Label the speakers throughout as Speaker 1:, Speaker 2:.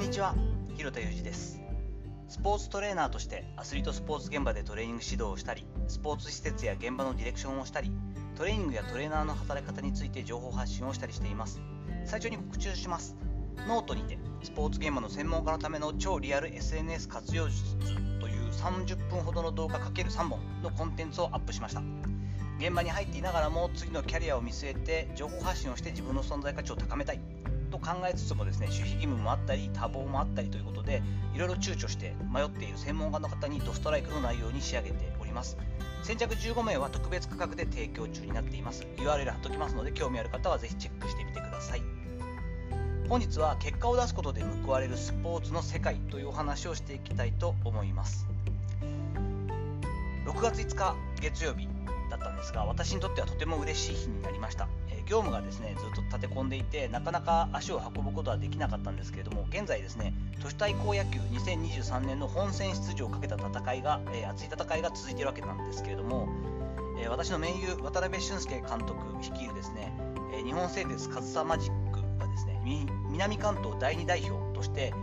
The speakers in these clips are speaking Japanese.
Speaker 1: んにちは広田裕二です。スポーツトレーナーとしてアスリートスポーツ現場でトレーニング指導をしたりスポーツ施設や現場のディレクションをしたりトレーニングやトレーナーの働き方について情報発信をしたりしています。最初に告知をします。ノートにてスポーツ現場の専門家のための超リアル SNS 活用術という30分ほどの動画 ×3 本のコンテンツをアップしました。現場に入っていながらも次のキャリアを見据えて情報発信をして自分の存在価値を高めたい。と考えつつもですね守秘義務もあったり多忙もあったりということでいろいろ躊躇して迷っている専門家の方にドストライクの内容に仕上げております。先着15名は特別価格で提供中になっています。URL 貼っときますので興味ある方はぜひチェックしてみてください。本日は結果を出すことで報われるスポーツの世界というお話をしていきたいと思います。6月5日月曜日だったんですが私にとってはとても嬉しい日になりました。業務がですねずっと立て込んでいてなかなか足を運ぶことはできなかったんですけれども現在ですね都市対抗野球2023年の本戦出場をかけた戦いが、えー、熱い戦いが続いているわけなんですけれども、えー、私の盟友渡辺俊介監督率いるですね、え、日本製鉄上総マジックがですね南関東第2代表として、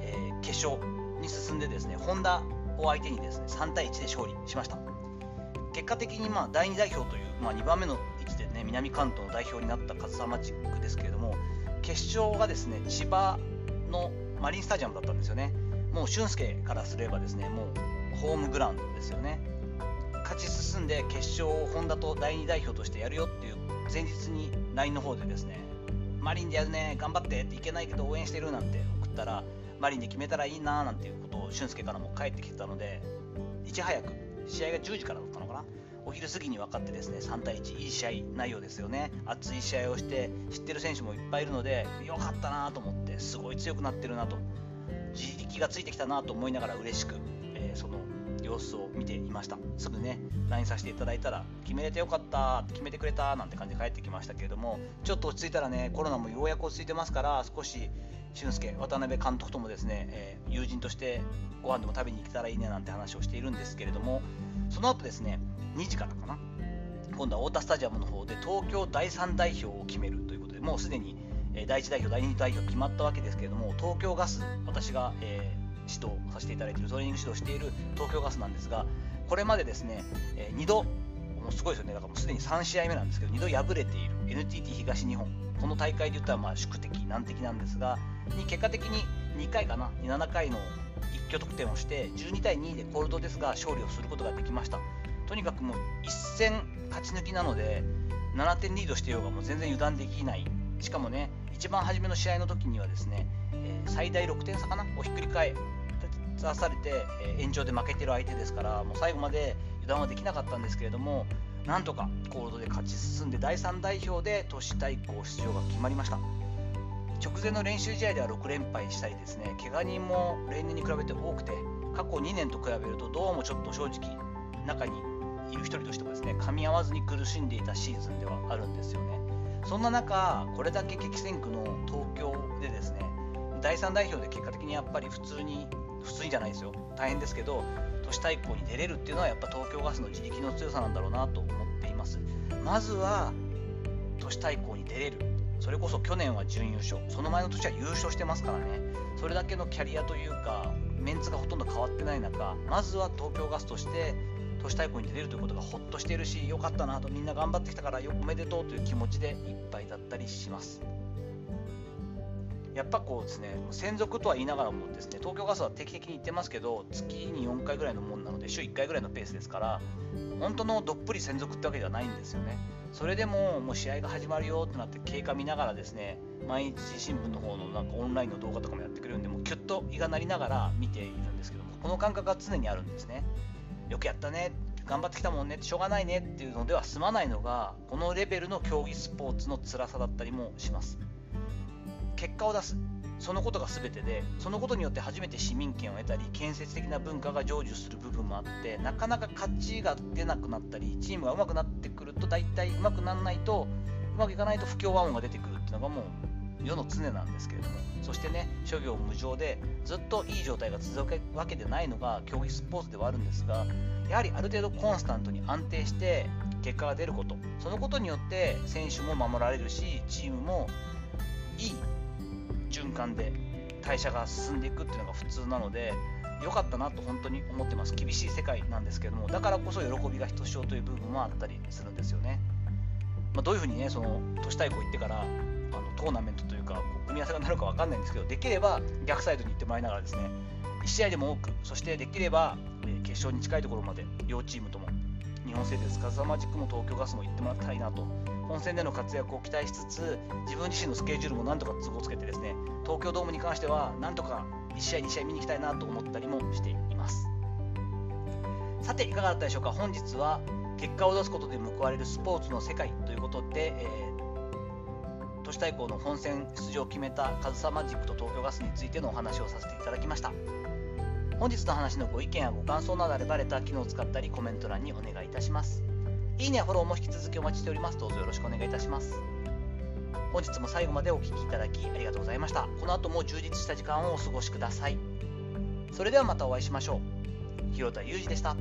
Speaker 1: え決勝に進んでですねホンダを相手にですね3対1で勝利しました。結果的にまあ第2代表という、まあ、2番目のでね南関東の代表になった上総マジックですけれども決勝がですね千葉のマリンスタジアムだったんですよね。もう俊介からすればですねもうホームグラウンドですよね。勝ち進んで決勝をホンダと第2代表としてやるよっていう前日に LINE の方でですねマリンでやるね頑張ってっていけないけど応援してるなんて送ったらマリンで決めたらいいななんていうことを俊介からも返ってきてたのでいち早く試合が10時からだったのかな。お昼過ぎに分かってですね3対1いい試合内容ですよね。熱い試合をして知ってる選手もいっぱいいるのでよかったなと思ってすごい強くなってるなと自力がついてきたなと思いながら嬉しく、えー、その様子を見ていました。すぐね LINE させていただいたら決めれてよかった決めてくれたなんて感じで帰ってきましたけれどもちょっと落ち着いたらねコロナもようやく落ち着いてますから少し俊介渡辺監督ともですね、えー、友人としてご飯でも食べに行けたらいいねなんて話をしているんですけれどもその後ですね2時からかな。今度は太田スタジアムの方で東京第3代表を決めるということでもうすでに第1代表、第2代表決まったわけですけれども東京ガス、私が、えー、指導させていただいているトレーニング指導している東京ガスなんですがこれまでですね、え、2度もうすごいですよね。だからもうすでに3試合目なんですけど2度敗れている NTT 東日本。この大会で言ったらまあ宿敵難敵なんですがに結果的に2回かな7回の一挙得点をして12対2でコールドですが勝利をすることができました。とにかくもう一戦勝ち抜きなので7点リードしてようがもう全然油断できない。しかもね一番初めの試合の時にはですね、え、最大6点差かな？をひっくり返されて、えー、延長で負けてる相手ですからもう最後まで油断はできなかったんですけれどもなんとかコールドで勝ち進んで第3代表で都市対抗出場が決まりました。直前の練習試合では6連敗したりですね怪我人も例年に比べて多くて過去2年と比べるとどうもちょっと正直中にいる一人としてもですね噛み合わずに苦しんでいたシーズンではあるんですよね。そんな中これだけ激戦区の東京でですね第3代表で結果的にやっぱり普通に普通にじゃないですよ。大変ですけど都市対抗に出れるっていうのはやっぱ東京ガスの自力の強さなんだろうなと思っています。まずは都市対抗に出れる。それこそ去年は準優勝。その前の年は優勝してますからね。それだけのキャリアというかメンツがほとんど変わってない中まずは東京ガスとして都市対抗に出れるということがほっとしているしよかったなとみんな頑張ってきたからよおめでとうという気持ちでいっぱいだったりします。やっぱこうですね専属とは言いながらもですね東京ガスは定期的に行ってますけど月に4回ぐらいのもんなので週1回ぐらいのペースですから本当のどっぷり専属ってわけではないんですよね。それでももう試合が始まるよってなって経過見ながらですね毎日新聞の方のなんかオンラインの動画とかもやってくれるんでもうキュッと胃が鳴りながら見ているんですけどもこの感覚が常にあるんですね。よくやったね頑張ってきたもんねしょうがないねっていうのでは済まないのがこのレベルの競技スポーツの辛さだったりもします。結果を出す。そのことが全てでそのことによって初めて市民権を得たり建設的な文化が成就する部分もあってなかなか勝ちが出なくなったりチームが上手くなってくると大体上手くならないとうまくいかないと不協和音が出てくるっていうのがもう世の常なんですけれども。そしてね諸行無常でずっといい状態が続くわけでないのが競技スポーツではあるんですがやはりある程度コンスタントに安定して結果が出ること。そのことによって選手も守られるしチームもいい循環で代謝が進んでいくっていうのが普通なので良かったなと本当に思ってます。厳しい世界なんですけどもだからこそ喜びがひとしおという部分もあったりするんですよね、まあ、どういうふうにねその都市対抗行ってからあのトーナメントというか組み合わせがなるか分かんないんですけどできれば逆サイドに行ってもらいながらですね1試合でも多くそしてできれば決勝に近いところまで両チームとも日本製鉄風間マジックも東京ガスも行ってもらいたいなと本戦での活躍を期待しつつ自分自身のスケジュールもなんとか都合つけてですね東京ドームに関してはなんとか1試合2試合見に行きたいなと思ったりもしていますさていかがだったでしょうか本日は結果を出すことで報われるスポーツの世界ということで、えー、都市対抗の本戦出場を決めたカズサマジックと東京ガスについてのお話をさせていただきました本日の話のご意見やご感想などあればレター機能を使ったりコメント欄にお願いいたします。いいねやフォローも引き続きお待ちしております。どうぞよろしくお願いいたします。本日も最後までお聴きいただきありがとうございました。この後も充実した時間をお過ごしください。それではまたお会いしましょう。広田裕二でした。